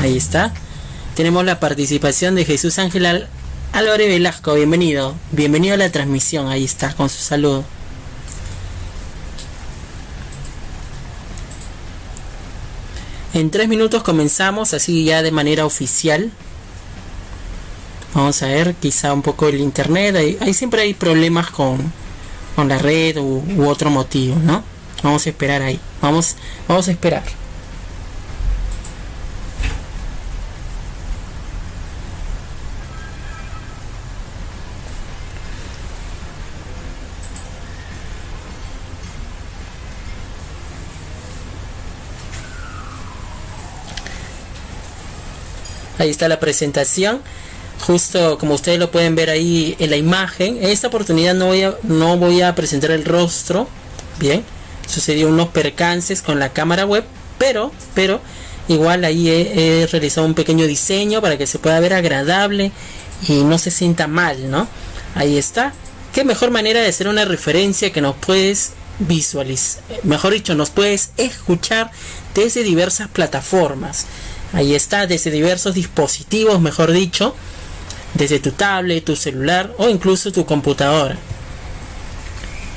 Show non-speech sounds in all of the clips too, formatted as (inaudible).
Ahí está. Tenemos la participación de Jesús Ángel Álvarez Velasco. Bienvenido. Bienvenido a la transmisión. Ahí está, con su saludo. En tres minutos comenzamos, así ya de manera oficial. Vamos a ver, quizá un poco el internet. Ahí, siempre hay problemas con, con la red u, u otro motivo, ¿no? Vamos a esperar ahí. Vamos, vamos a esperar. Ahí está la presentación. Justo como ustedes lo pueden ver ahí en la imagen. En esta oportunidad no voy a, no voy a presentar el rostro. Bien. Sucedió unos percances con la cámara web. Pero, pero, igual ahí he, realizado un pequeño diseño para que se pueda ver agradable y no se sienta mal, ¿no? Ahí está. Qué mejor manera de hacer una referencia que nos puedes visualizar, mejor dicho, nos puedes escuchar desde diversas plataformas. Ahí está, desde diversos dispositivos, mejor dicho, desde tu tablet, tu celular o incluso tu computadora.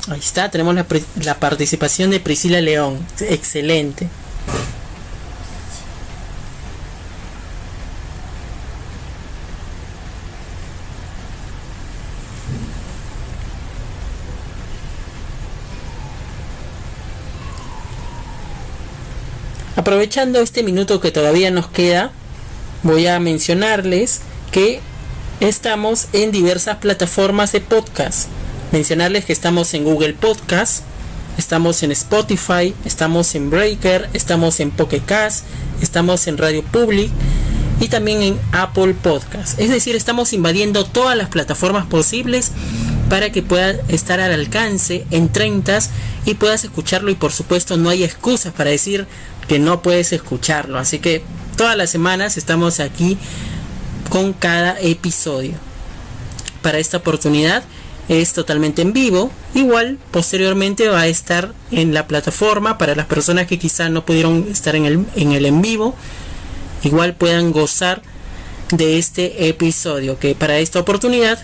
Ahí está, tenemos la, la participación de Priscila León. Excelente. Aprovechando este minuto que todavía nos queda, voy a mencionarles que estamos en diversas plataformas de podcast. Mencionarles que estamos en Google Podcast, estamos en Spotify, estamos en Breaker, estamos en Pocket estamos en Radio Public y también en Apple Podcast. Es decir, estamos invadiendo todas las plataformas posibles para que pueda estar al alcance en 30 y puedas escucharlo y por supuesto no hay excusas para decir que no puedes escucharlo. Así que todas las semanas estamos aquí con cada episodio. Para esta oportunidad es totalmente en vivo. Igual posteriormente va a estar en la plataforma para las personas que quizá no pudieron estar en el en, el en vivo. Igual puedan gozar de este episodio que para esta oportunidad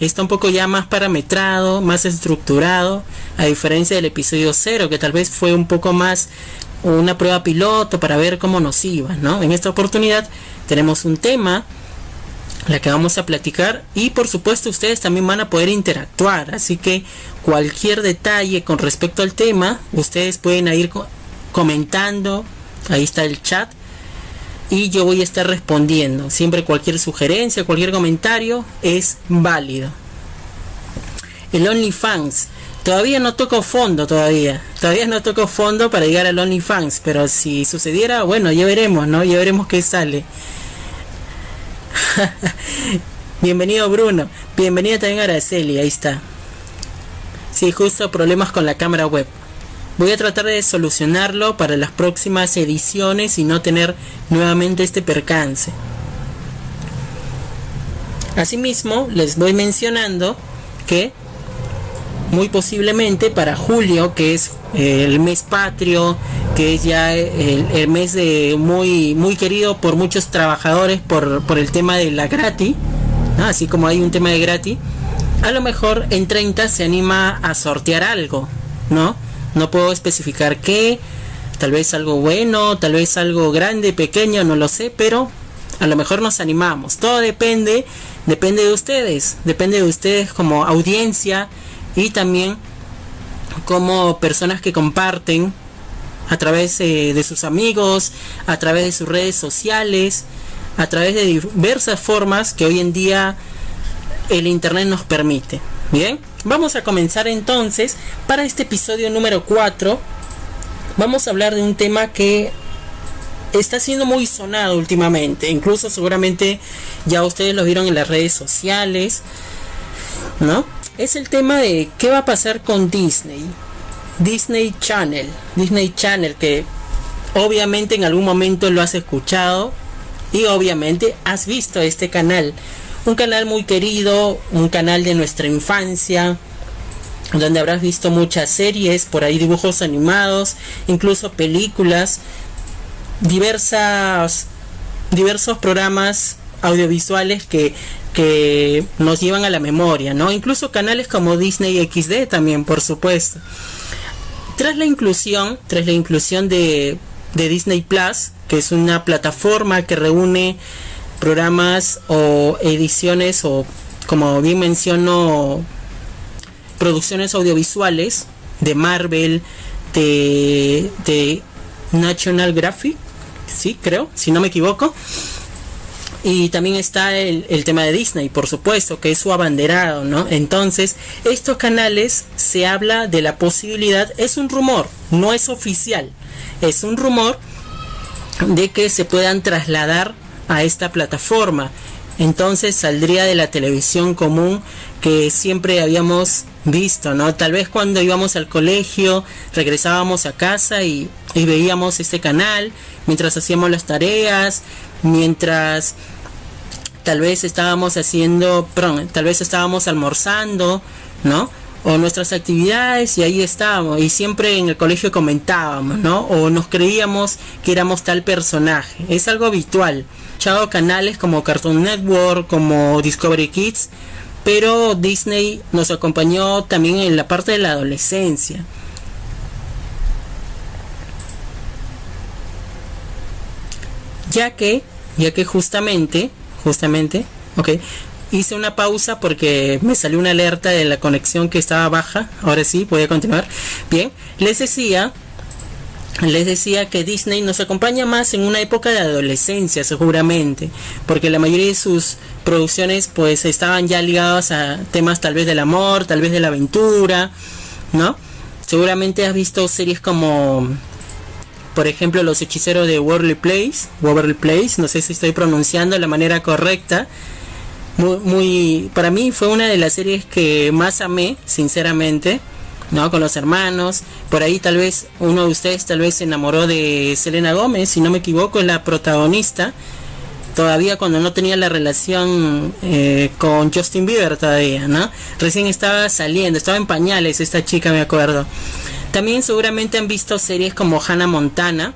está un poco ya más parametrado, más estructurado, a diferencia del episodio 0 que tal vez fue un poco más una prueba piloto para ver cómo nos iba, ¿no? En esta oportunidad tenemos un tema, la que vamos a platicar y por supuesto ustedes también van a poder interactuar, así que cualquier detalle con respecto al tema, ustedes pueden ir comentando, ahí está el chat y yo voy a estar respondiendo. Siempre cualquier sugerencia, cualquier comentario es válido. El OnlyFans. Todavía no toco fondo, todavía. Todavía no toco fondo para llegar al OnlyFans. Pero si sucediera, bueno, ya veremos, ¿no? Ya veremos qué sale. (laughs) Bienvenido Bruno. Bienvenida también Araceli, ahí está. Sí, justo problemas con la cámara web. Voy a tratar de solucionarlo para las próximas ediciones y no tener nuevamente este percance. Asimismo, les voy mencionando que muy posiblemente para julio, que es eh, el mes patrio, que es ya el, mes de muy muy querido por muchos trabajadores por, por el tema de la gratis, así como hay un tema de gratis, a lo mejor en 30 se anima a sortear algo, ¿no? No puedo especificar qué, tal vez algo bueno, tal vez algo grande, pequeño, no lo sé, pero a lo mejor nos animamos. Todo depende, depende de ustedes, depende de ustedes como audiencia y también como personas que comparten a través eh, de sus amigos, a través de sus redes sociales, a través de diversas formas que hoy en día el internet nos permite. Bien, vamos a comenzar entonces para este episodio número 4. Vamos a hablar de un tema que está siendo muy sonado últimamente. Incluso seguramente ya ustedes lo vieron en las redes sociales. ¿No? Es el tema de qué va a pasar con Disney. Disney Channel. Disney Channel que obviamente en algún momento lo has escuchado y obviamente has visto este canal. Un canal muy querido, un canal de nuestra infancia, donde habrás visto muchas series, por ahí dibujos animados, incluso películas, diversas diversos programas audiovisuales que, que nos llevan a la memoria, ¿no? Incluso canales como Disney XD también, por supuesto. Tras la inclusión, tras la inclusión de, de Disney Plus, que es una plataforma que reúne programas o ediciones o como bien menciono producciones audiovisuales de Marvel, de, de National Graphic, sí, creo, si no me equivoco. Y también está el, el, tema de Disney, por supuesto, que es su abanderado, ¿no? Entonces, estos canales se habla de la posibilidad, es un rumor, no es oficial, es un rumor de que se puedan trasladar a esta plataforma. Entonces saldría de la televisión común que siempre habíamos visto, ¿no? Tal vez cuando íbamos al colegio, regresábamos a casa y, y veíamos este canal mientras hacíamos las tareas, mientras tal vez estábamos haciendo, perdón, tal vez estábamos almorzando, ¿no? o nuestras actividades y ahí estábamos y siempre en el colegio comentábamos, ¿no? O nos creíamos que éramos tal personaje. Es algo habitual. Chao canales como Cartoon Network, como Discovery Kids, pero Disney nos acompañó también en la parte de la adolescencia. Ya que, ya que justamente, justamente, ok, hice una pausa porque me salió una alerta de la conexión que estaba baja. Ahora sí, voy a continuar. Bien, les decía, les decía que Disney nos acompaña más en una época de adolescencia, seguramente, porque la mayoría de sus producciones pues estaban ya ligadas a temas tal vez del amor, tal vez de la aventura, ¿no? Seguramente has visto series como por ejemplo, Los hechiceros de Worldly Place, Waverly Place, no sé si estoy pronunciando la manera correcta, muy, muy, para mí fue una de las series que más amé, sinceramente, ¿no? Con los hermanos, por ahí tal vez uno de ustedes tal vez se enamoró de Selena Gómez, si no me equivoco, es la protagonista, todavía cuando no tenía la relación eh, con Justin Bieber todavía, ¿no? Recién estaba saliendo, estaba en pañales esta chica, me acuerdo. También seguramente han visto series como Hannah Montana,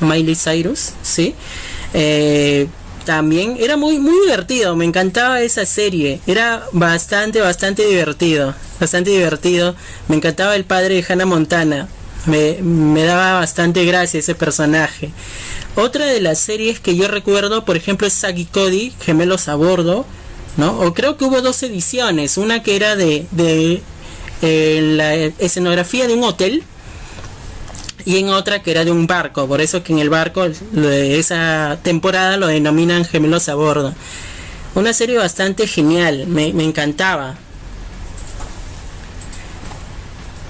Miley Cyrus, ¿sí? Eh, también era muy muy divertido me encantaba esa serie era bastante bastante divertido bastante divertido me encantaba el padre de Hannah Montana me, me daba bastante gracia ese personaje otra de las series que yo recuerdo por ejemplo es Saki Cody gemelos a bordo no o creo que hubo dos ediciones una que era de, de eh, la escenografía de un hotel y en otra que era de un barco, por eso que en el barco de esa temporada lo denominan gemelos a bordo. Una serie bastante genial, me, encantaba.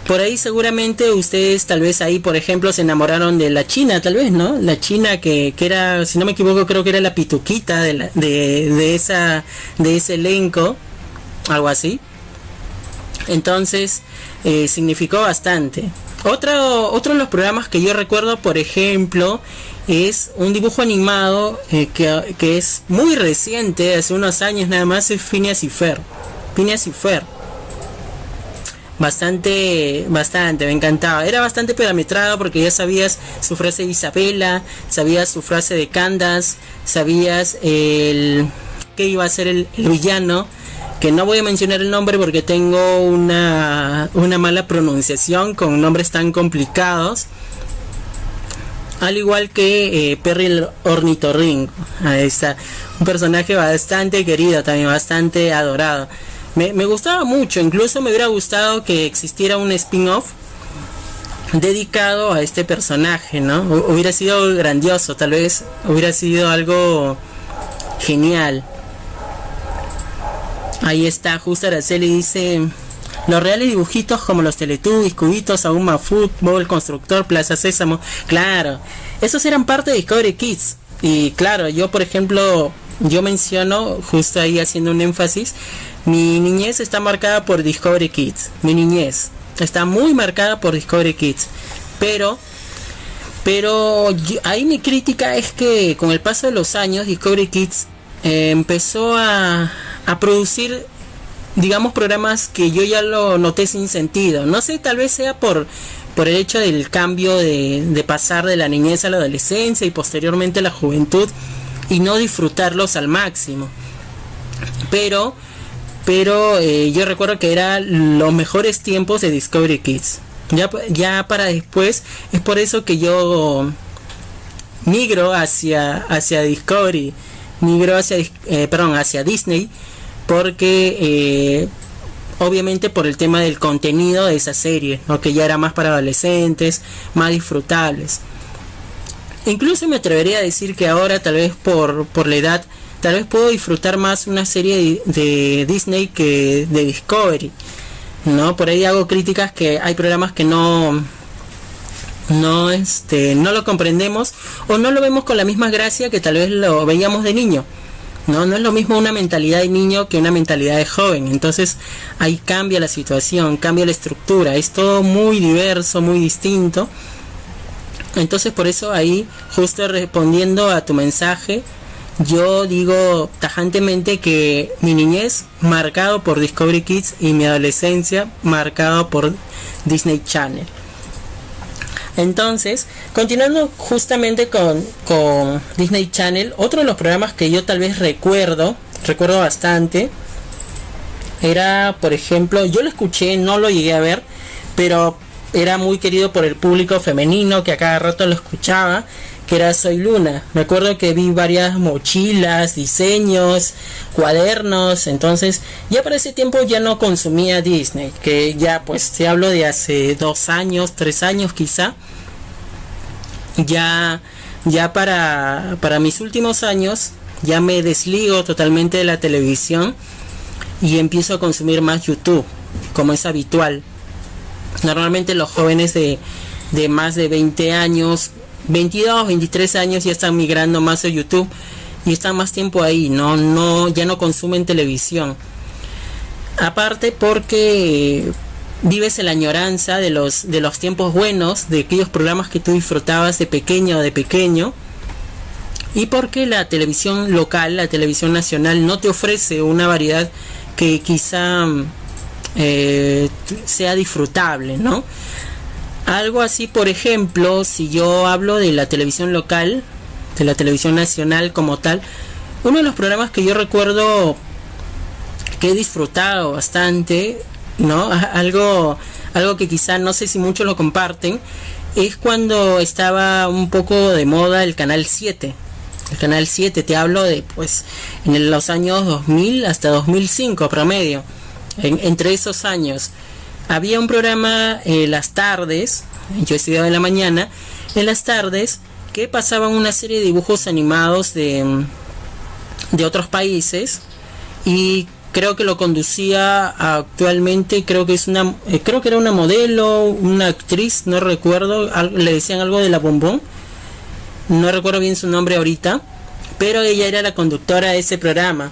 Por ahí seguramente ustedes tal vez ahí, por ejemplo, se enamoraron de la China, tal vez, ¿no? La China que, que era, si no me equivoco, creo que era la pituquita de, de, de, esa, de ese elenco, algo así. Entonces, eh, significó bastante. Otro, otro de los programas que yo recuerdo, por ejemplo, es un dibujo animado eh, que, que, es muy reciente, hace unos años nada más, es Phineas y Fer. Phineas y Fer. Bastante, bastante, me encantaba. Era bastante parametrado porque ya sabías su frase de Isabela, sabías su frase de Candas, sabías el que iba a ser el villano que no voy a mencionar el nombre porque tengo una, una mala pronunciación con nombres tan complicados. Al igual que eh, Perry el ornitorrinco. Ahí está. Un personaje bastante querido, también bastante adorado. Me, me gustaba mucho, incluso me hubiera gustado que existiera un spin-off dedicado a este personaje, ¿no? Hubiera sido grandioso, tal vez hubiera sido algo genial. Ahí está, justo Araceli dice, los reales dibujitos como los Teletubbies, Cubitos, Auma Fútbol, Constructor, Plaza Sésamo, claro, esos eran parte de Discovery Kids. Y claro, yo por ejemplo, yo menciono, justo ahí haciendo un énfasis, mi niñez está marcada por Discovery Kids, mi niñez está muy marcada por Discovery Kids, pero pero ahí mi crítica es que con el paso de los años Discovery Kids eh, empezó a, a producir digamos, programas que yo ya lo noté sin sentido. No sé, tal vez sea por, por el hecho del cambio de, de pasar de la niñez a la adolescencia y posteriormente a la juventud y no disfrutarlos al máximo. Pero, pero eh, yo recuerdo que eran los mejores tiempos de Discovery Kids. Ya, ya para después, es por eso que yo migro hacia, hacia Discovery, migro hacia, eh, perdón, hacia Disney, porque eh, obviamente por el tema del contenido de esa serie, que ya era más para adolescentes, más disfrutables. Incluso me atrevería a decir que ahora, tal vez por, por la edad, tal vez puedo disfrutar más una serie de, Disney que de Discovery. ¿no? Por ahí hago críticas que hay programas que no no este no lo comprendemos o no lo vemos con la misma gracia que tal vez lo veíamos de niño. No, no es lo mismo una mentalidad de niño que una mentalidad de joven. Entonces ahí cambia la situación, cambia la estructura. Es todo muy diverso, muy distinto. Entonces por eso ahí, justo respondiendo a tu mensaje, yo digo tajantemente que mi niñez marcado por Discovery Kids y mi adolescencia marcado por Disney Channel. Entonces, continuando justamente con, con, Disney Channel, otro de los programas que yo tal vez recuerdo, recuerdo bastante, era, por ejemplo, yo lo escuché, no lo llegué a ver, pero era muy querido por el público femenino que a cada rato lo escuchaba, que era Soy Luna. Me acuerdo que vi varias mochilas, diseños, cuadernos, entonces ya para ese tiempo ya no consumía Disney, que ya pues te hablo de hace dos años, tres años quizá. Ya, ya para, para mis últimos años ya me desligo totalmente de la televisión y empiezo a consumir más YouTube, como es habitual. Normalmente los jóvenes de, de más de 20 años, 22, 23 años ya están migrando más a YouTube y están más tiempo ahí, no, no, ya no consumen televisión. Aparte porque vives en la añoranza de los, de los tiempos buenos, de aquellos programas que tú disfrutabas de pequeño o de pequeño. Y porque la televisión local, la televisión nacional, no te ofrece una variedad que quizá eh, sea disfrutable, ¿no? Algo así, por ejemplo, si yo hablo de la televisión local, de la televisión nacional como tal, uno de los programas que yo recuerdo que he disfrutado bastante, ¿no? Algo, algo que quizá no sé si muchos lo comparten, es cuando estaba un poco de moda el canal 7. El canal 7, te hablo de pues en los años 2000 hasta 2005 promedio entre esos años había un programa en las tardes, yo estudiaba en la mañana, en las tardes que pasaban una serie de dibujos animados de, de otros países y creo que lo conducía actualmente creo que es una eh, creo que era una modelo una actriz no recuerdo le decían algo de la bombón no recuerdo bien su nombre ahorita pero ella era la conductora de ese programa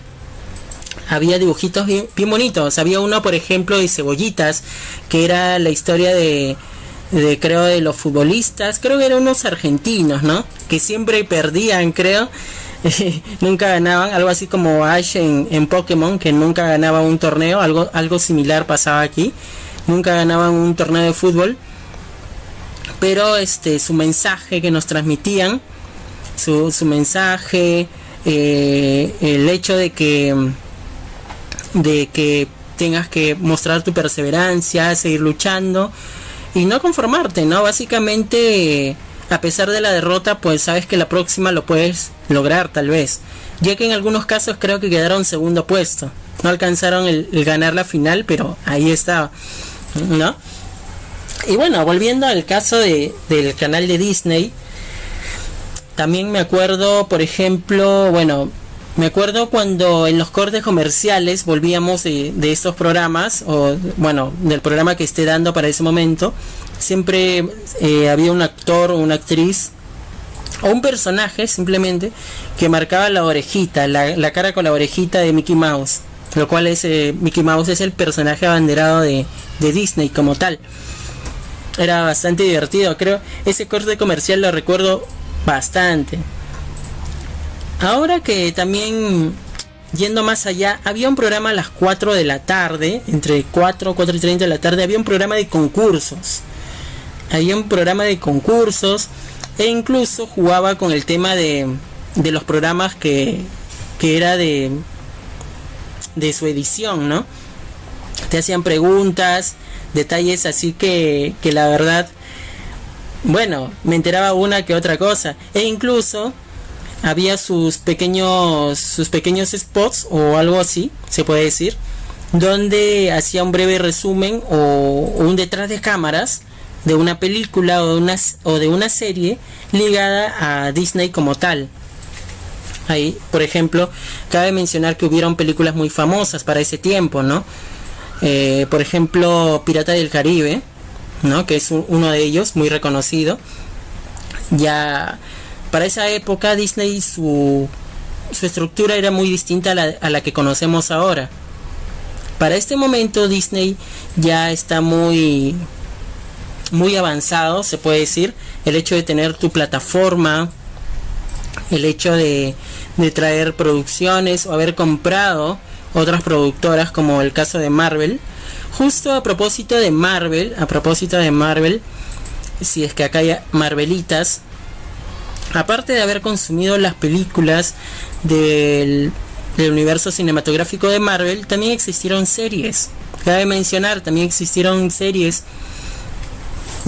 había dibujitos bien, bonitos. Había uno, por ejemplo, de cebollitas, que era la historia de, creo de los futbolistas, creo que eran unos argentinos, ¿no? Que siempre perdían, creo. (laughs) nunca ganaban, algo así como Ash en, en Pokémon, que nunca ganaba un torneo, algo, algo similar pasaba aquí. Nunca ganaban un torneo de fútbol. Pero este su mensaje que nos transmitían, su, su mensaje, eh, el hecho de que de que tengas que mostrar tu perseverancia, seguir luchando y no conformarte, ¿no? Básicamente, a pesar de la derrota, pues sabes que la próxima lo puedes lograr tal vez. Ya que en algunos casos creo que quedaron segundo puesto. No alcanzaron el, ganar la final, pero ahí estaba, ¿no? Y bueno, volviendo al caso de, del canal de Disney, también me acuerdo, por ejemplo, bueno, me acuerdo cuando en los cortes comerciales volvíamos de, estos programas, o bueno, del programa que esté dando para ese momento, siempre eh, había un actor o una actriz o un personaje simplemente que marcaba la orejita, la, cara con la orejita de Mickey Mouse, lo cual es eh, Mickey Mouse es el personaje abanderado de, de Disney como tal. Era bastante divertido, creo. Ese corte comercial lo recuerdo bastante. Ahora que también yendo más allá, había un programa a las 4 de la tarde, entre 4, 4 y 30 de la tarde, había un programa de concursos. Había un programa de concursos e incluso jugaba con el tema de, de los programas que, que era de, de su edición, ¿no? Te hacían preguntas, detalles así que, que la verdad, bueno, me enteraba una que otra cosa. E incluso había sus pequeños sus pequeños spots o algo así se puede decir donde hacía un breve resumen o, un detrás de cámaras de una película o de una, o de una serie ligada a Disney como tal. Ahí por ejemplo cabe mencionar que hubieron películas muy famosas para ese tiempo no eh, por ejemplo Pirata del Caribe no que es uno de ellos muy reconocido. Ya para esa época Disney su, su estructura era muy distinta a la, a la que conocemos ahora. Para este momento Disney ya está muy muy avanzado, se puede decir, el hecho de tener tu plataforma, el hecho de, de, traer producciones o haber comprado otras productoras como el caso de Marvel. Justo a propósito de Marvel, a propósito de Marvel, si es que acá hay Marvelitas, aparte de haber consumido las películas del, universo cinematográfico de Marvel, también existieron series. Cabe mencionar, también existieron series.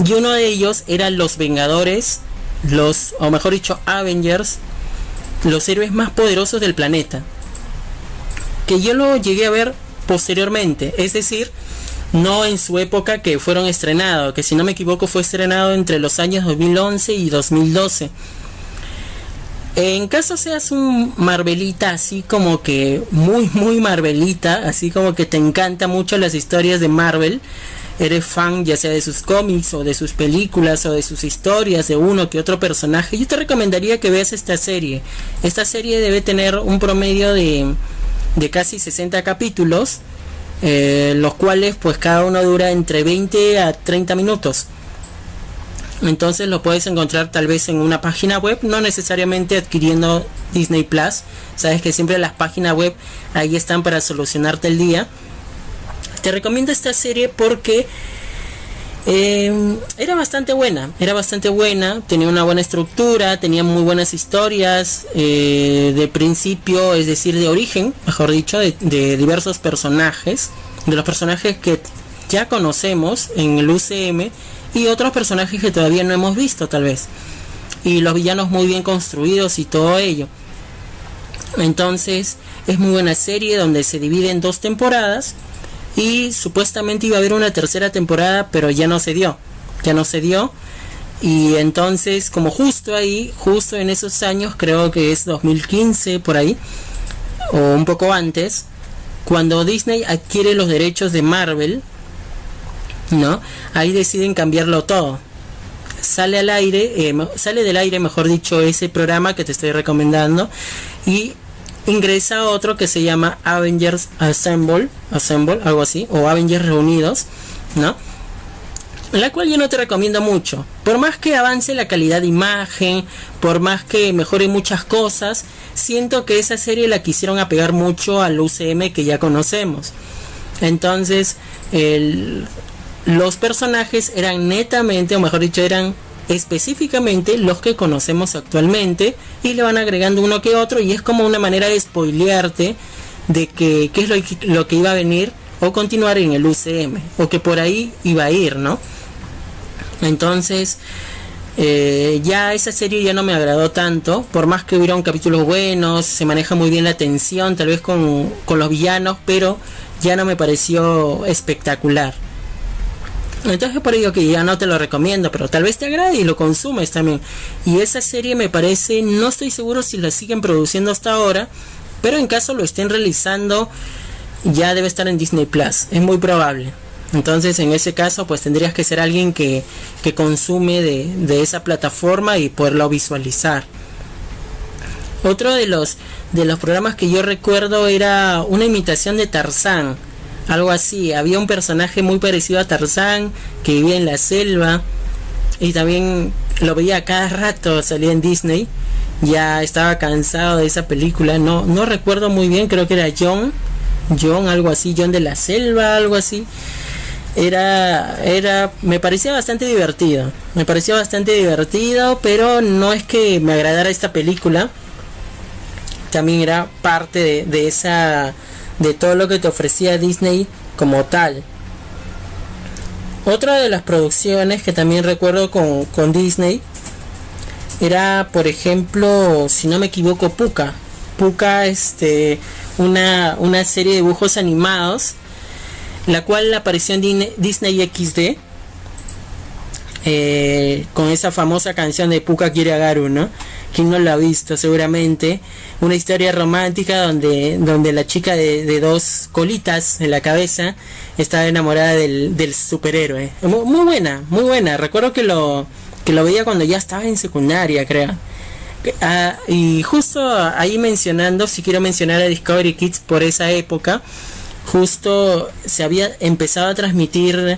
Y uno de ellos era Los Vengadores, los, o mejor dicho, Avengers, los héroes más poderosos del planeta. Que yo lo llegué a ver posteriormente, es decir, no en su época que fueron estrenados, que si no me equivoco fue estrenado entre los años 2011 y 2012 en caso seas un Marvelita así como que muy muy Marvelita, así como que te encanta mucho las historias de Marvel, eres fan ya sea de sus cómics o de sus películas o de sus historias de uno que otro personaje, yo te recomendaría que veas esta serie. Esta serie debe tener un promedio de, de casi 60 capítulos, eh, los cuales pues cada uno dura entre 20 a 30 minutos. Entonces lo puedes encontrar tal vez en una página web, no necesariamente adquiriendo Disney Plus. Sabes que siempre las páginas web ahí están para solucionarte el día. Te recomiendo esta serie porque em, era bastante buena, era bastante buena, tenía una buena estructura, tenía muy buenas historias eh, de principio, es decir, de origen, mejor dicho, de, de diversos personajes, de los personajes que ya conocemos en el UCM y otros personajes que todavía no hemos visto tal vez. Y los villanos muy bien construidos y todo ello. Entonces es muy buena serie donde se divide en dos temporadas y supuestamente iba a haber una tercera temporada pero ya no se dio. Ya no se dio. Y entonces como justo ahí, justo en esos años, creo que es 2015 por ahí, o un poco antes, cuando Disney adquiere los derechos de Marvel, ¿no? Ahí deciden cambiarlo todo. Sale al aire, eh, sale del aire, mejor dicho, ese programa que te estoy recomendando y ingresa otro que se llama Avengers Assemble, Assemble, algo así, o Avengers Reunidos, ¿no? La cual yo no te recomiendo mucho. Por más que avance la calidad de imagen, por más que mejore muchas cosas, siento que esa serie la quisieron apegar mucho al UCM que ya conocemos. Entonces, el, los personajes eran netamente, o mejor dicho, eran específicamente los que conocemos actualmente y le van agregando uno que otro y es como una manera de spoilearte de que qué es lo que, iba a venir o continuar en el UCM o que por ahí iba a ir, ¿no? Entonces, eh, ya esa serie ya no me agradó tanto, por más que hubieron capítulos buenos, se maneja muy bien la tensión, tal vez con los villanos, pero ya no me pareció espectacular. Entonces por ello que ya no te lo recomiendo, pero tal vez te agrade y lo consumes también. Y esa serie me parece, no estoy seguro si la siguen produciendo hasta ahora, pero en caso lo estén realizando, ya debe estar en Disney Plus, es muy probable. Entonces en ese caso pues tendrías que ser alguien que, que consume de, de esa plataforma y poderlo visualizar. Otro de los, de los programas que yo recuerdo era una imitación de Tarzán algo así. Había un personaje muy parecido a Tarzán que vivía en la selva y también lo veía cada rato, salía en Disney ya estaba cansado de esa película. No, no recuerdo muy bien, creo que era John, John, algo así, John de la Selva, algo así. Era, era, me parecía bastante divertido, me parecía bastante divertido, pero no es que me agradara esta película. También era parte de, de esa, de todo lo que te ofrecía Disney como tal. Otra de las producciones que también recuerdo con, con Disney era, por ejemplo, si no me equivoco, Puka. Puka, este, una, una serie de dibujos animados, la cual apareció en Disney XD, eh, con esa famosa canción de Puka quiere a ¿no? Quien no lo ha visto seguramente. Una historia romántica donde, donde la chica de, dos colitas en la cabeza estaba enamorada del, superhéroe. Muy, muy, buena, muy buena. Recuerdo que lo, que lo veía cuando ya estaba en secundaria, creo. Ah, y justo ahí mencionando, si quiero mencionar a Discovery Kids por esa época, justo se había empezado a transmitir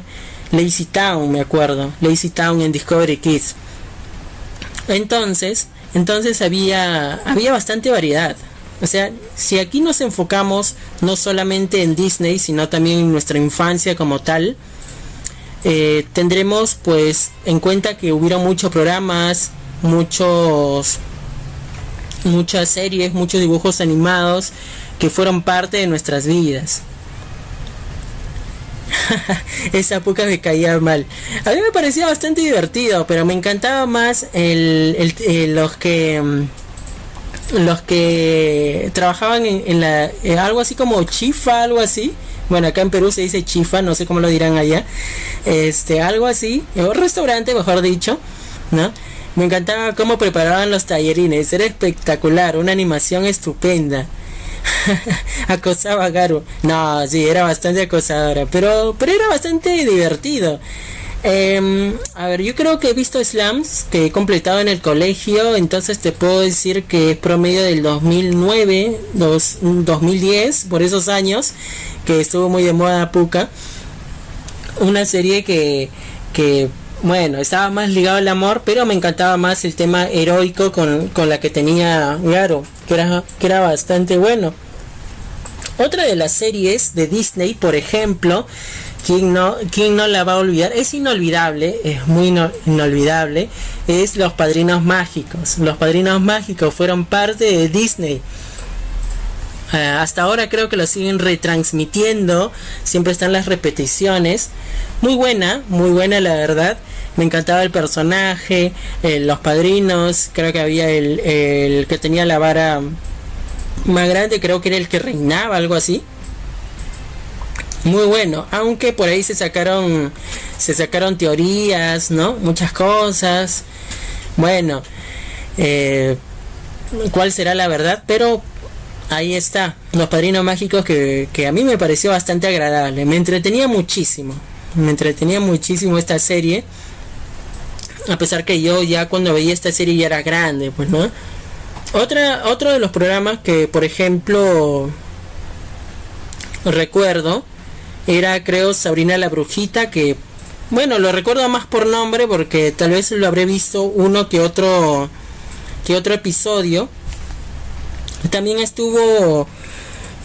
Lazy Town, me acuerdo, Lazy Town en Discovery Kids. Entonces, entonces había había bastante variedad. O sea, si aquí nos enfocamos no solamente en Disney, sino también en nuestra infancia como tal, eh, tendremos pues en cuenta que hubieron muchos programas, muchos muchas series, muchos dibujos animados que fueron parte de nuestras vidas. (laughs) Esa época me caía mal. A mí me parecía bastante divertido, pero me encantaba más el, los que mm, los que trabajaban en, la algo así como chifa, algo así. Bueno, acá en Perú se dice chifa, no sé cómo lo dirán allá. Este, algo así, un restaurante, mejor dicho, ¿no? Me encantaba cómo preparaban los tallerines, era espectacular, una animación estupenda. (laughs) Acosaba a Garu. No, sí, era bastante acosadora, pero, pero era bastante divertido. Em, a ver, yo creo que he visto slams que he completado en el colegio, entonces te puedo decir que es promedio del 2009, 2010, por esos años, que estuvo muy de moda Puka. Una serie que, que bueno, estaba más ligado al amor, pero me encantaba más el tema heroico con, la que tenía Garo, que era, que era bastante bueno. Otra de las series de Disney, por ejemplo, ¿quién no, quién no la va a olvidar? Es inolvidable, es muy inolvidable, es Los Padrinos Mágicos. Los Padrinos Mágicos fueron parte de Disney. Eh, hasta ahora creo que lo siguen retransmitiendo, siempre están las repeticiones. Muy buena, muy buena la verdad. Me encantaba el personaje, eh, los padrinos, creo que había el, el que tenía la vara más grande, creo que era el que reinaba, algo así. Muy bueno, aunque por ahí se sacaron se sacaron teorías, ¿no? Muchas cosas. Bueno, eh, ¿cuál será la verdad? Pero ahí está, Los Padrinos Mágicos que, que a mí me pareció bastante agradable, me entretenía muchísimo, me entretenía muchísimo esta serie, a pesar que yo ya cuando veía esta serie ya era grande, pues no. Otra, otro de los programas que, por ejemplo, recuerdo era, creo, Sabrina la Brujita, que, bueno, lo recuerdo más por nombre porque tal vez lo habré visto uno que otro, que otro episodio también estuvo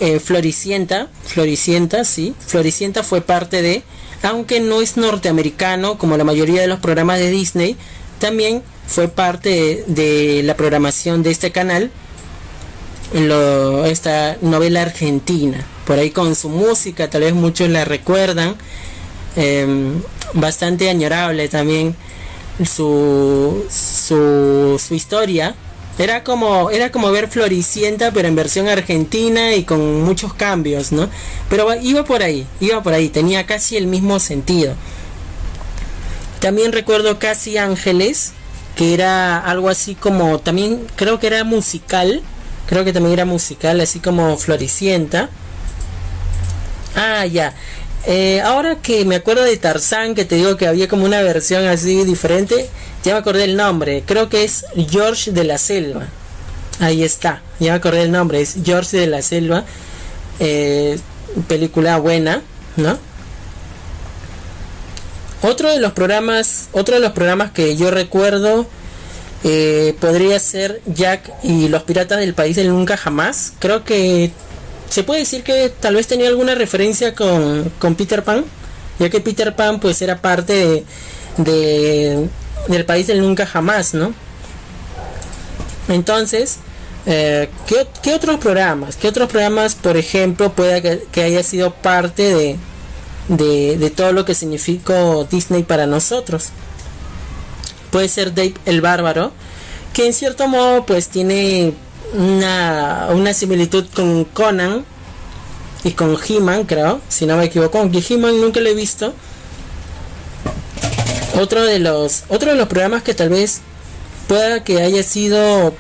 eh, Floricienta, Floricienta, sí, Floricienta fue parte de, aunque no es norteamericano como la mayoría de los programas de Disney, también fue parte de, la programación de este canal, esta novela argentina, por ahí con su música, tal vez muchos la recuerdan, em, bastante añorable también su, su, su historia era como, era como ver Floricienta, pero en versión argentina y con muchos cambios, ¿no? Pero iba por ahí, iba por ahí, tenía casi el mismo sentido. También recuerdo Casi Ángeles, que era algo así como, también creo que era musical, creo que también era musical, así como Floricienta. Ah, ya. Eh, ahora que me acuerdo de Tarzán, que te digo que había como una versión así diferente, ya me acordé el nombre. Creo que es George de la Selva. Ahí está. Ya me acordé el nombre. Es George de la Selva. Eh, película buena, ¿no? Otro de los programas, otro de los programas que yo recuerdo eh, podría ser Jack y los piratas del país del nunca jamás. Creo que se puede decir que tal vez tenía alguna referencia con, con Peter Pan, ya que Peter Pan pues era parte de, del país del nunca jamás, ¿no? Entonces, eh, ¿qué, otros programas? ¿Qué otros programas, por ejemplo, pueda que, haya sido parte de, de, de, todo lo que significó Disney para nosotros? Puede ser Dave el Bárbaro, que en cierto modo pues tiene una, una similitud con Conan y con He-Man, creo, si no me equivoco, aunque He-Man nunca lo he visto. Otro de los otro de los programas que tal vez pueda que haya sido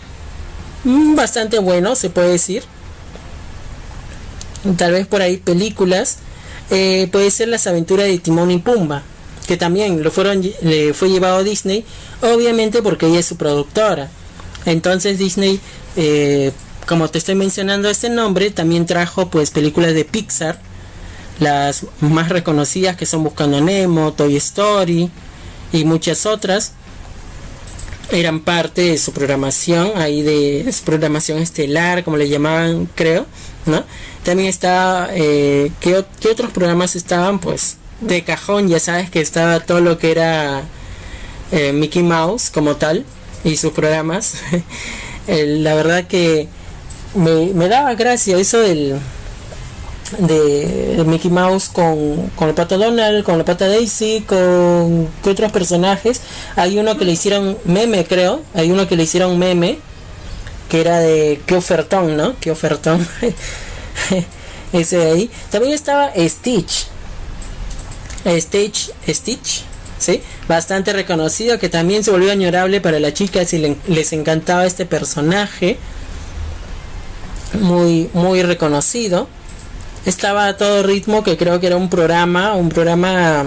mm, bastante bueno, se puede decir. Tal vez por ahí películas. Eh, puede ser las aventuras de Timón y Pumba, que también lo fueron le fue llevado a Disney, obviamente porque ella es su productora. Entonces Disney, eh, como te estoy mencionando este nombre, también trajo pues películas de Pixar, las más reconocidas que son Buscando Nemo, Toy Story y muchas otras. Eran parte de su programación, ahí de su programación estelar, como le llamaban, creo, ¿no? También está, eh, ¿qué, ¿qué otros programas estaban? Pues de cajón, ya sabes que estaba todo lo que era eh, Mickey Mouse como tal, y sus programas. (laughs) la verdad que me, daba gracia eso del de Mickey Mouse con, con el pato Donald, con la pata Daisy, con otros personajes. Hay uno que le hicieron meme, creo. Hay uno que le hicieron meme, que era de qué ofertón, ¿no? Qué ofertón. (laughs) Ese de ahí. También estaba Stitch. Stitch, Stitch, ¿sí? Bastante reconocido, que también se volvió añorable para las chicas y les encantaba este personaje. Muy, muy reconocido. Estaba a todo ritmo, que creo que era un programa, un programa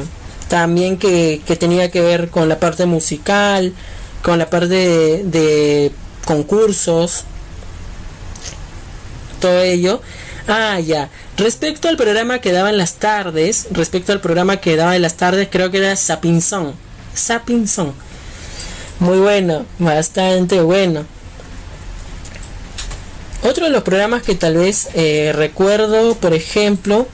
también que, tenía que ver con la parte musical, con la parte de concursos, todo ello. Ah, ya. Respecto al programa que daba en las tardes, respecto al programa que daba en las tardes, creo que era Sapinson. Sapinson. Muy bueno, bastante bueno. Otro de los programas que tal vez eh, recuerdo, por ejemplo,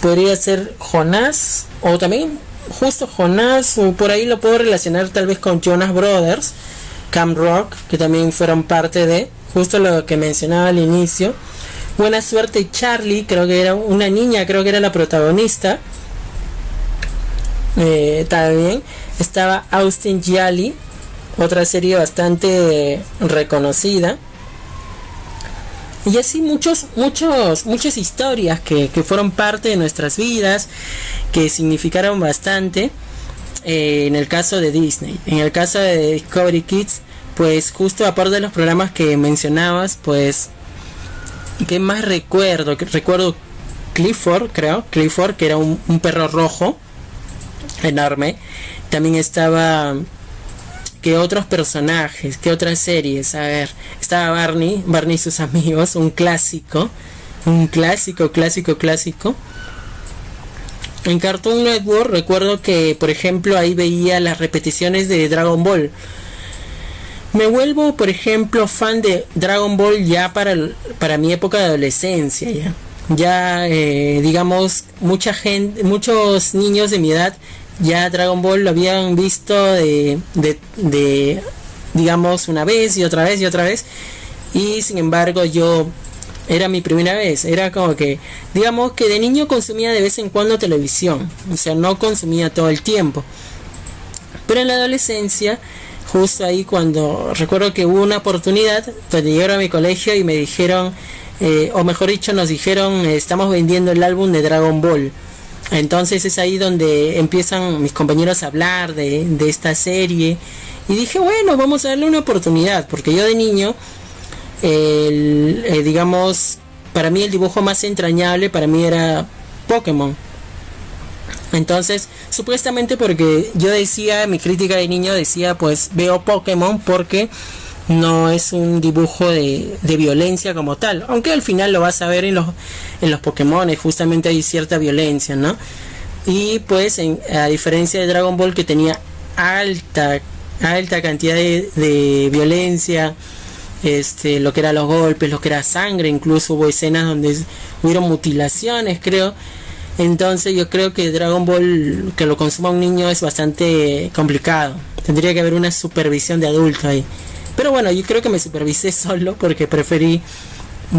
podría ser Jonás, o también justo Jonás, o por ahí lo puedo relacionar tal vez con Jonas Brothers, Cam Rock, que también fueron parte de, justo lo que mencionaba al inicio. Buena suerte Charlie, creo que era una niña, creo que era la protagonista. Eh, también estaba Austin Gialli, otra serie bastante reconocida. Y así muchos, muchos, muchas historias que, fueron parte de nuestras vidas, que significaron bastante. Eh, en el caso de Disney, en el caso de Discovery Kids, pues justo aparte de los programas que mencionabas, pues ¿Qué más recuerdo? Recuerdo Clifford, creo. Clifford, que era un, perro rojo. Enorme. También estaba... ¿Qué otros personajes? ¿Qué otras series? A ver. Estaba Barney. Barney y sus amigos. Un clásico. Un clásico, clásico, clásico. En Cartoon Network recuerdo que, por ejemplo, ahí veía las repeticiones de Dragon Ball. Me vuelvo, por ejemplo, fan de Dragon Ball ya para, para mi época de adolescencia. Ya, ya eh, digamos, mucha gente, muchos niños de mi edad ya Dragon Ball lo habían visto de, de, de, digamos, una vez y otra vez y otra vez. Y sin embargo yo era mi primera vez. Era como que, digamos que de niño consumía de vez en cuando televisión. O sea, no consumía todo el tiempo. Pero en la adolescencia justo ahí cuando recuerdo que hubo una oportunidad donde llegaron a mi colegio y me dijeron, eh, o mejor dicho, nos dijeron, estamos vendiendo el álbum de Dragon Ball. Entonces es ahí donde empiezan mis compañeros a hablar de, esta serie. Y dije, bueno, vamos a darle una oportunidad, porque yo de niño, eh, digamos, para mí el dibujo más entrañable para mí era Pokémon. Entonces, supuestamente porque yo decía, mi crítica de niño decía, pues veo Pokémon porque no es un dibujo de, violencia como tal. Aunque al final lo vas a ver en los, en los Pokémon, justamente hay cierta violencia, ¿no? Y pues, a diferencia de Dragon Ball que tenía alta alta cantidad de, violencia, este, lo que eran los golpes, lo que era sangre, incluso hubo escenas donde hubieron mutilaciones, creo. Entonces yo creo que Dragon Ball que lo consuma un niño es bastante complicado. Tendría que haber una supervisión de adulto ahí. Pero bueno, yo creo que me supervisé (laughs) solo porque preferí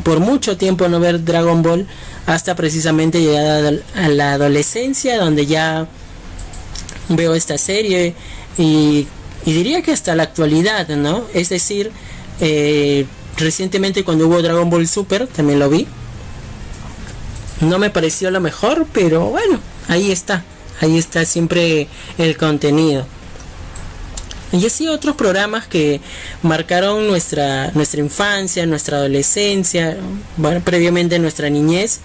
por mucho tiempo no ver Dragon Ball hasta precisamente llegar a la adolescencia donde ya veo esta serie y, diría que hasta la actualidad, ¿no? Es decir, eh, recientemente cuando hubo Dragon Ball Super también lo vi. No me pareció lo mejor, pero bueno, ahí está. Ahí está siempre el contenido. Y así otros programas que marcaron nuestra, nuestra infancia, nuestra adolescencia, previamente nuestra niñez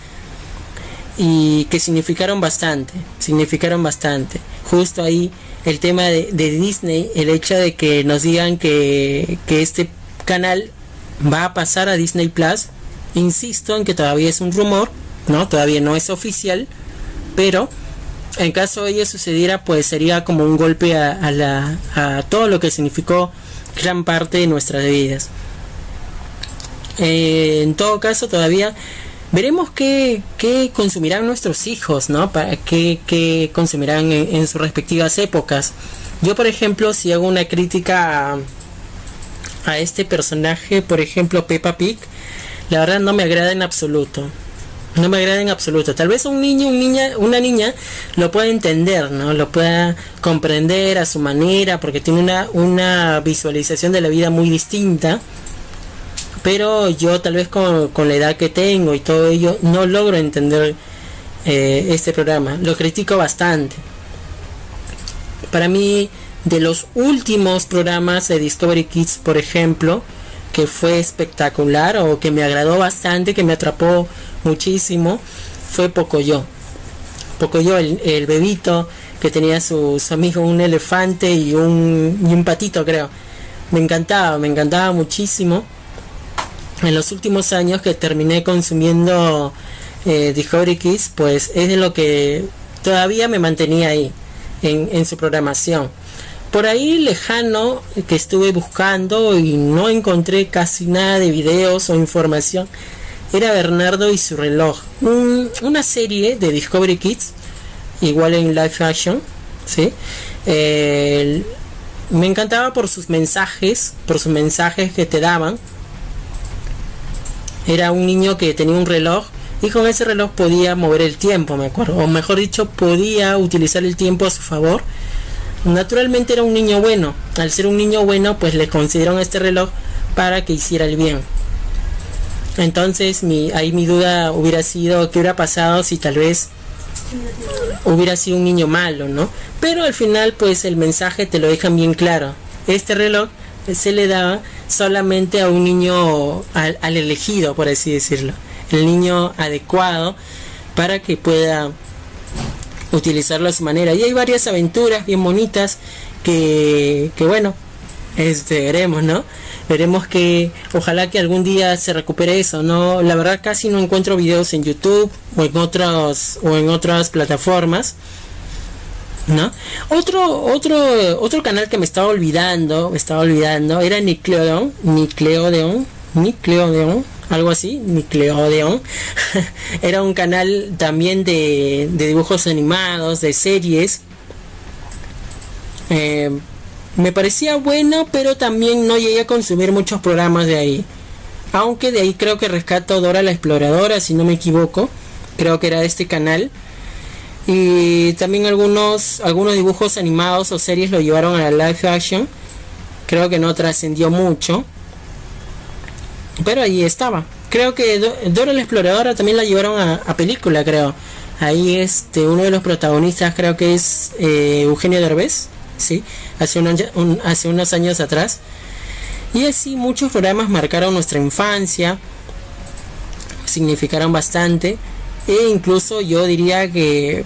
y que significaron bastante, significaron bastante. Justo ahí el tema de, Disney, el hecho de que nos digan que, que este canal va a pasar a Disney Plus, insisto en que todavía es un rumor, no, todavía no es oficial, pero en caso de ello sucediera, pues sería como un golpe a, la, a todo lo que significó gran parte de nuestras vidas. Eh, en todo caso, todavía veremos qué, consumirán nuestros hijos, ¿no? Para qué, consumirán en, sus respectivas épocas. Yo, por ejemplo, si hago una crítica a, a este personaje, por ejemplo, Peppa Pig, la verdad no me agrada en absoluto no me agrada en absoluto. Tal vez un niño, un niña, una niña lo pueda entender, ¿no? Lo pueda comprender a su manera, porque tiene una, una visualización de la vida muy distinta. Pero yo tal vez con, la edad que tengo y todo ello, no logro entender eh, este programa. Lo critico bastante. Para mí, de los últimos programas de Discovery Kids, por ejemplo, que fue espectacular o que me agradó bastante, que me atrapó muchísimo, fue Pocoyo. Pocoyo, el, el bebito que tenía sus amigos un elefante y un, y un patito, creo. Me encantaba, me encantaba muchísimo. En los últimos años que terminé consumiendo eh, Discovery Kids, pues es de lo que todavía me mantenía ahí, en, en su programación por ahí lejano que estuve buscando y no encontré casi nada de videos o información era Bernardo y su reloj una serie de Discovery Kids igual en live action ¿sí? me encantaba por sus mensajes por sus mensajes que te daban era un niño que tenía un reloj y con ese reloj podía mover el tiempo me acuerdo o mejor dicho podía utilizar el tiempo a su favor Naturalmente era un niño bueno. Al ser un niño bueno, pues le concedieron este reloj para que hiciera el bien. Entonces, mi, ahí mi duda hubiera sido qué hubiera pasado si tal vez hubiera sido un niño malo, ¿no? Pero al final, pues el mensaje te lo dejan bien claro. Este reloj se le daba solamente a un niño, al, al elegido, por así decirlo. El niño adecuado para que pueda utilizarlo a su manera. Y hay varias aventuras bien bonitas que, que bueno, este, veremos, ¿no? Veremos que ojalá que algún día se recupere eso, ¿no? La verdad casi no encuentro videos en YouTube o en otros o en otras plataformas. ¿No? Otro, otro, otro canal que me estaba olvidando, me estaba olvidando, era Nickelodeon, Nickelodeon, Nickelodeon, algo así, Nickelodeon. (laughs) Era un canal también de, dibujos animados, de series. Eh, me parecía bueno, pero también no llegué a consumir muchos programas de ahí. Aunque de ahí creo que rescato Dora la Exploradora, si no me equivoco. Creo que era de este canal. Y también algunos, algunos dibujos animados o series lo llevaron a la live action. Creo que no trascendió mucho. Pero ahí estaba. Creo que Dora la Exploradora también la llevaron a, película, creo. Ahí este uno de los protagonistas creo que es eh, Eugenio Derbez, sí, hace, unos años atrás. Y así muchos programas marcaron nuestra infancia, significaron bastante e incluso yo diría que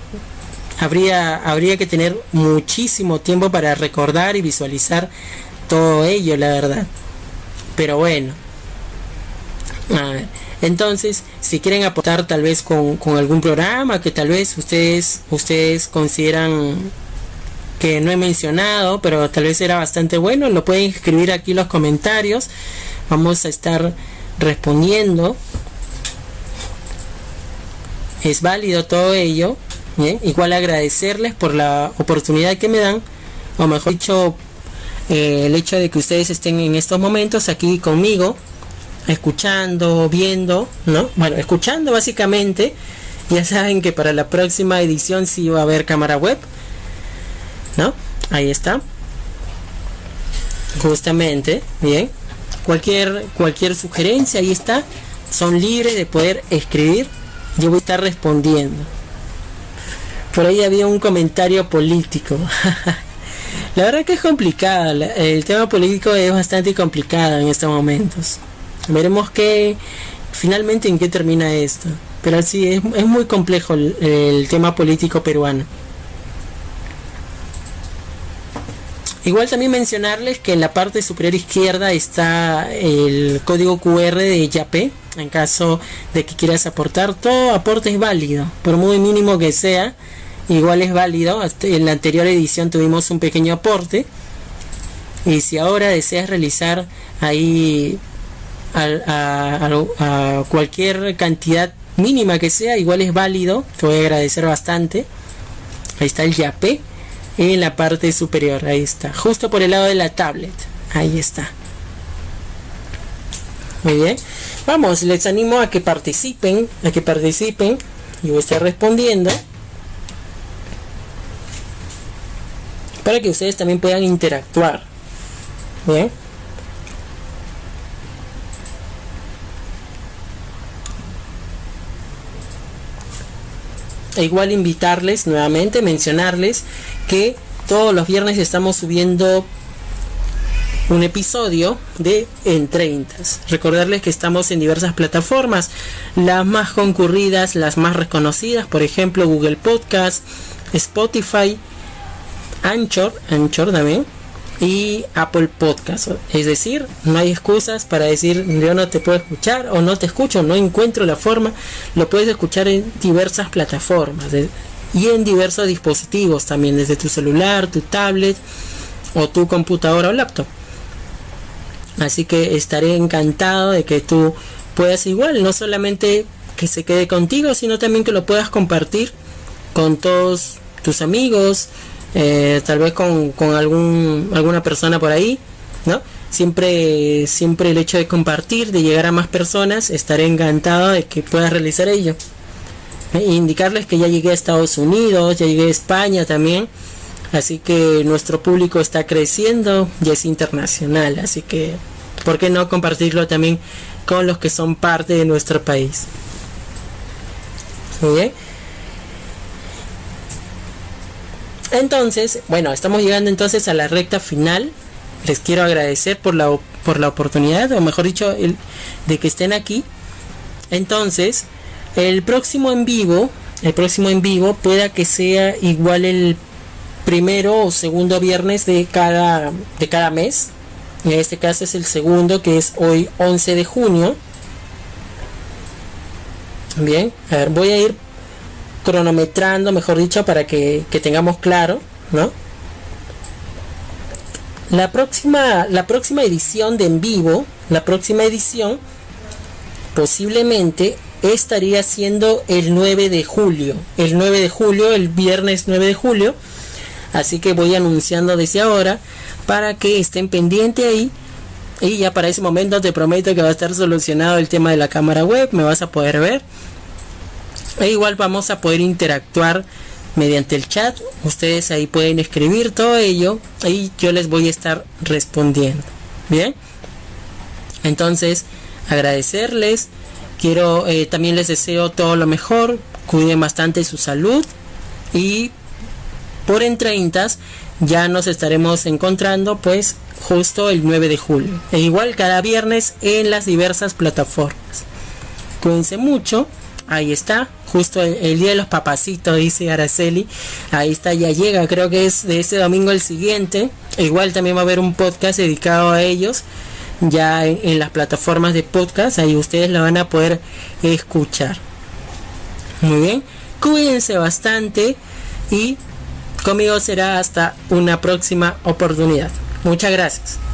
habría, habría que tener muchísimo tiempo para recordar y visualizar todo ello, la verdad. Pero bueno, entonces, si quieren aportar tal vez con, algún programa que tal vez ustedes, ustedes consideran que no he mencionado, pero tal vez era bastante bueno, lo pueden escribir aquí en los comentarios. Vamos a estar respondiendo. Es válido todo ello. Igual agradecerles por la oportunidad que me dan, o mejor dicho, eh, el hecho de que ustedes estén en estos momentos aquí conmigo, escuchando, viendo, ¿no? Bueno, escuchando básicamente. Ya saben que para la próxima edición sí va a haber cámara web, ¿no? Ahí está. Justamente, bien. Cualquier, cualquier sugerencia, ahí está. Son libres de poder escribir. Yo voy a estar respondiendo. Por ahí había un comentario político. (laughs) La verdad que es complicado. El tema político es bastante complicado en estos momentos. Veremos que finalmente en qué termina esto. Pero sí, es, muy complejo el, tema político peruano. Igual también mencionarles que en la parte superior izquierda está el código QR de YAPE. En caso de que quieras aportar, todo aporte es válido, por muy mínimo que sea igual es válido. En la anterior edición tuvimos un pequeño aporte. Y si ahora deseas realizar ahí a, cualquier cantidad mínima que sea, igual es válido. Te voy a agradecer bastante. Ahí está el YAPE en la parte superior. Ahí está. Justo por el lado de la tablet. Ahí está. Muy bien. Vamos, les animo a que participen. A que participen. Yo voy a estar respondiendo. para que ustedes también puedan interactuar. Bien. E igual invitarles nuevamente, mencionarles que todos los viernes estamos subiendo un episodio de En 30. Recordarles que estamos en diversas plataformas, las más concurridas, las más reconocidas, por ejemplo Google Podcast, Spotify, Anchor, Anchor también, y Apple Podcast. Es decir, no hay excusas para decir yo no te puedo escuchar o no te escucho, no encuentro la forma. Lo puedes escuchar en diversas plataformas y en diversos dispositivos también, desde tu celular, tu tablet o tu computadora o laptop. Así que estaré encantado de que tú puedas igual, no solamente que se quede contigo, sino también que lo puedas compartir con todos tus amigos, eh, tal vez con, algún, alguna persona por ahí, ¿no? Siempre, siempre el hecho de compartir, de llegar a más personas, estaré encantado de que puedas realizar ello. E indicarles que ya llegué a Estados Unidos, ya llegué a España también, así que nuestro público está creciendo y es internacional, así que, ¿por qué no compartirlo también con los que son parte de nuestro país? Muy bien. Entonces, bueno, estamos llegando entonces a la recta final. Les quiero agradecer por la, por la oportunidad, o mejor dicho, de que estén aquí. Entonces, el próximo en vivo, el próximo en vivo pueda que sea igual el primero o segundo viernes de cada, de cada mes. En este caso es el segundo, que es hoy 11 de junio. Bien, a ver, voy a ir cronometrando, mejor dicho, para que, tengamos claro, ¿no? La próxima, la próxima edición de en vivo, la próxima edición, posiblemente estaría siendo el 9 de julio. El 9 de julio, el viernes 9 de julio. Así que voy anunciando desde ahora para que estén pendientes ahí. Y ya para ese momento te prometo que va a estar solucionado el tema de la cámara web. Me vas a poder ver. E igual vamos a poder interactuar mediante el chat. Ustedes ahí pueden escribir todo ello y yo les voy a estar respondiendo. Bien. Entonces, agradecerles. Quiero eh, también les deseo todo lo mejor. Cuiden bastante su salud. Y por en 30 ya nos estaremos encontrando pues justo el 9 de julio. E igual cada viernes en las diversas plataformas. Cuídense mucho. Ahí está, justo el, día de los papacitos, dice Araceli. Ahí está, ya llega, creo que es de ese domingo el siguiente. Igual también va a haber un podcast dedicado a ellos, ya en, las plataformas de podcast, ahí ustedes lo van a poder escuchar. Muy bien, cuídense bastante y Conmigo será hasta una próxima oportunidad. Muchas gracias.